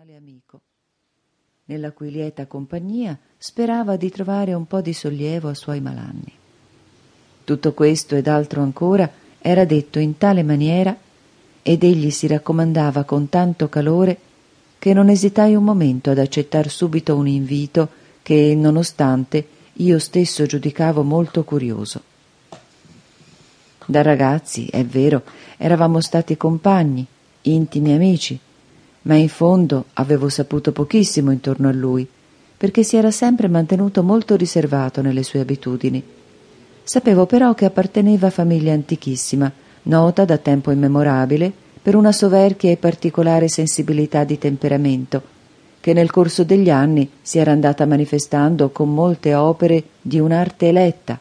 occasionale amico, nella cui lieta compagnia sperava di trovare un po' di sollievo a suoi malanni. Tutto questo ed altro ancora era detto in tale maniera ed egli si raccomandava con tanto calore che non esitai un momento ad accettar subito un invito che, nonostante, io stesso giudicavo molto curioso. Da ragazzi, è vero, eravamo stati compagni, intimi amici, ma in fondo avevo saputo pochissimo intorno a lui, perché si era sempre mantenuto molto riservato nelle sue abitudini. Sapevo però che apparteneva a famiglia antichissima, nota da tempo immemorabile per una soverchia e particolare sensibilità di temperamento, che nel corso degli anni si era andata manifestando con molte opere di un'arte eletta,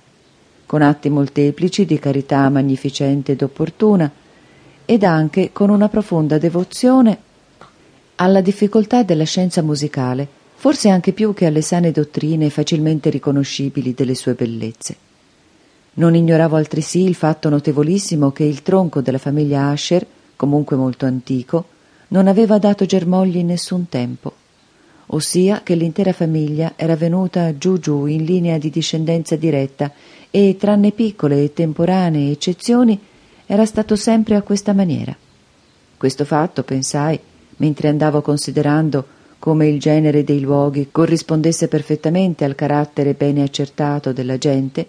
con atti molteplici di carità magnificente ed opportuna, ed anche con una profonda devozione alla difficoltà della scienza musicale, forse anche più che alle sane dottrine facilmente riconoscibili delle sue bellezze. Non ignoravo altresì il fatto notevolissimo che il tronco della famiglia Asher, comunque molto antico, non aveva dato germogli in nessun tempo, ossia che l'intera famiglia era venuta giù giù in linea di discendenza diretta e, tranne piccole e temporanee eccezioni, era stato sempre a questa maniera. Questo fatto, pensai, mentre andavo considerando come il genere dei luoghi corrispondesse perfettamente al carattere bene accertato della gente,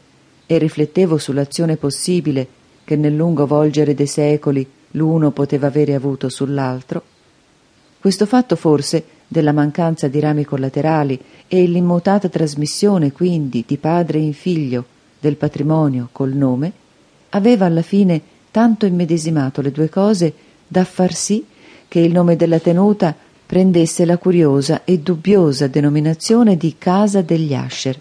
e riflettevo sull'azione possibile che nel lungo volgere dei secoli l'uno poteva avere avuto sull'altro, questo fatto forse della mancanza di rami collaterali e l'immutata trasmissione quindi di padre in figlio del patrimonio col nome, aveva alla fine tanto immedesimato le due cose da far sì che il nome della tenuta prendesse la curiosa e dubbiosa denominazione di Casa degli Asher,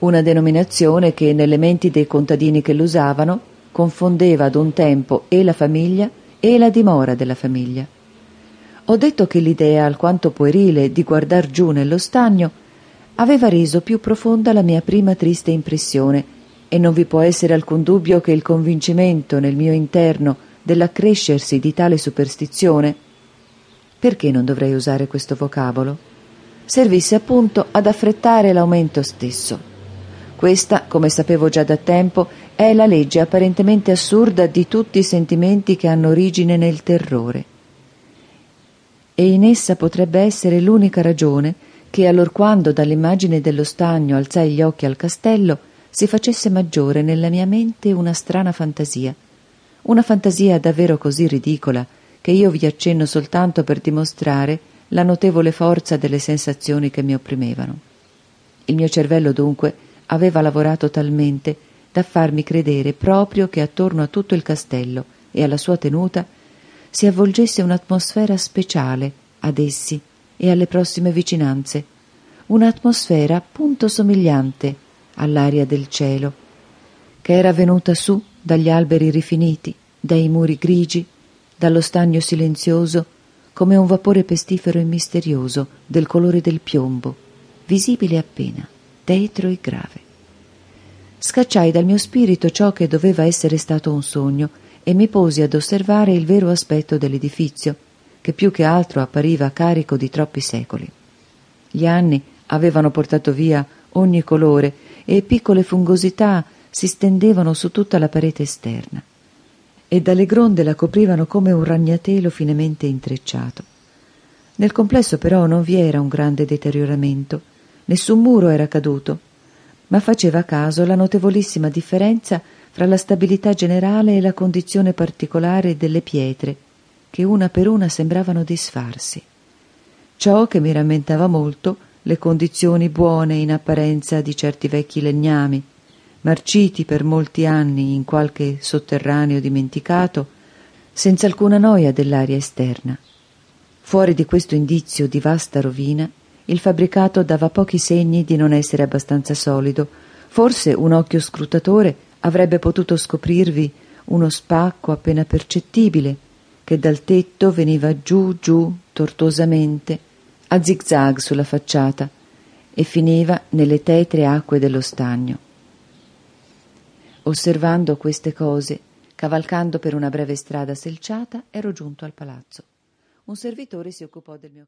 una denominazione che nelle menti dei contadini che l'usavano confondeva ad un tempo e la famiglia e la dimora della famiglia. Ho detto che l'idea alquanto puerile di guardar giù nello stagno aveva reso più profonda la mia prima triste impressione e non vi può essere alcun dubbio che il convincimento nel mio interno dell'accrescersi di tale superstizione perché non dovrei usare questo vocabolo? servisse appunto ad affrettare l'aumento stesso. Questa, come sapevo già da tempo, è la legge apparentemente assurda di tutti i sentimenti che hanno origine nel terrore e in essa potrebbe essere l'unica ragione che allorquando dall'immagine dello stagno alzai gli occhi al castello si facesse maggiore nella mia mente una strana fantasia, una fantasia davvero così ridicola che io vi accenno soltanto per dimostrare la notevole forza delle sensazioni che mi opprimevano. Il mio cervello dunque aveva lavorato talmente da farmi credere proprio che attorno a tutto il castello e alla sua tenuta si avvolgesse un'atmosfera speciale ad essi e alle prossime vicinanze, un'atmosfera appunto somigliante all'aria del cielo, che era venuta su dagli alberi rifiniti, dai muri grigi, dallo stagno silenzioso, come un vapore pestifero e misterioso del colore del piombo, visibile appena, tetro e grave. Scacciai dal mio spirito ciò che doveva essere stato un sogno e mi posi ad osservare il vero aspetto dell'edifizio, che più che altro appariva carico di troppi secoli. Gli anni avevano portato via ogni colore e piccole fungosità si stendevano su tutta la parete esterna e dalle gronde la coprivano come un ragnatelo finemente intrecciato. Nel complesso però non vi era un grande deterioramento, nessun muro era caduto, ma faceva caso la notevolissima differenza fra la stabilità generale e la condizione particolare delle pietre, che una per una sembravano disfarsi. Ciò che mi rammentava molto le condizioni buone in apparenza di certi vecchi legnami, marciti per molti anni in qualche sotterraneo dimenticato, senza alcuna noia dell'aria esterna. Fuori di questo indizio di vasta rovina, il fabbricato dava pochi segni di non essere abbastanza solido, forse un occhio scrutatore avrebbe potuto scoprirvi uno spacco appena percettibile che dal tetto veniva giù giù tortuosamente a zigzag sulla facciata e finiva nelle tetre acque dello stagno. Osservando queste cose, cavalcando per una breve strada selciata, ero giunto al palazzo. Un servitore si occupò del mio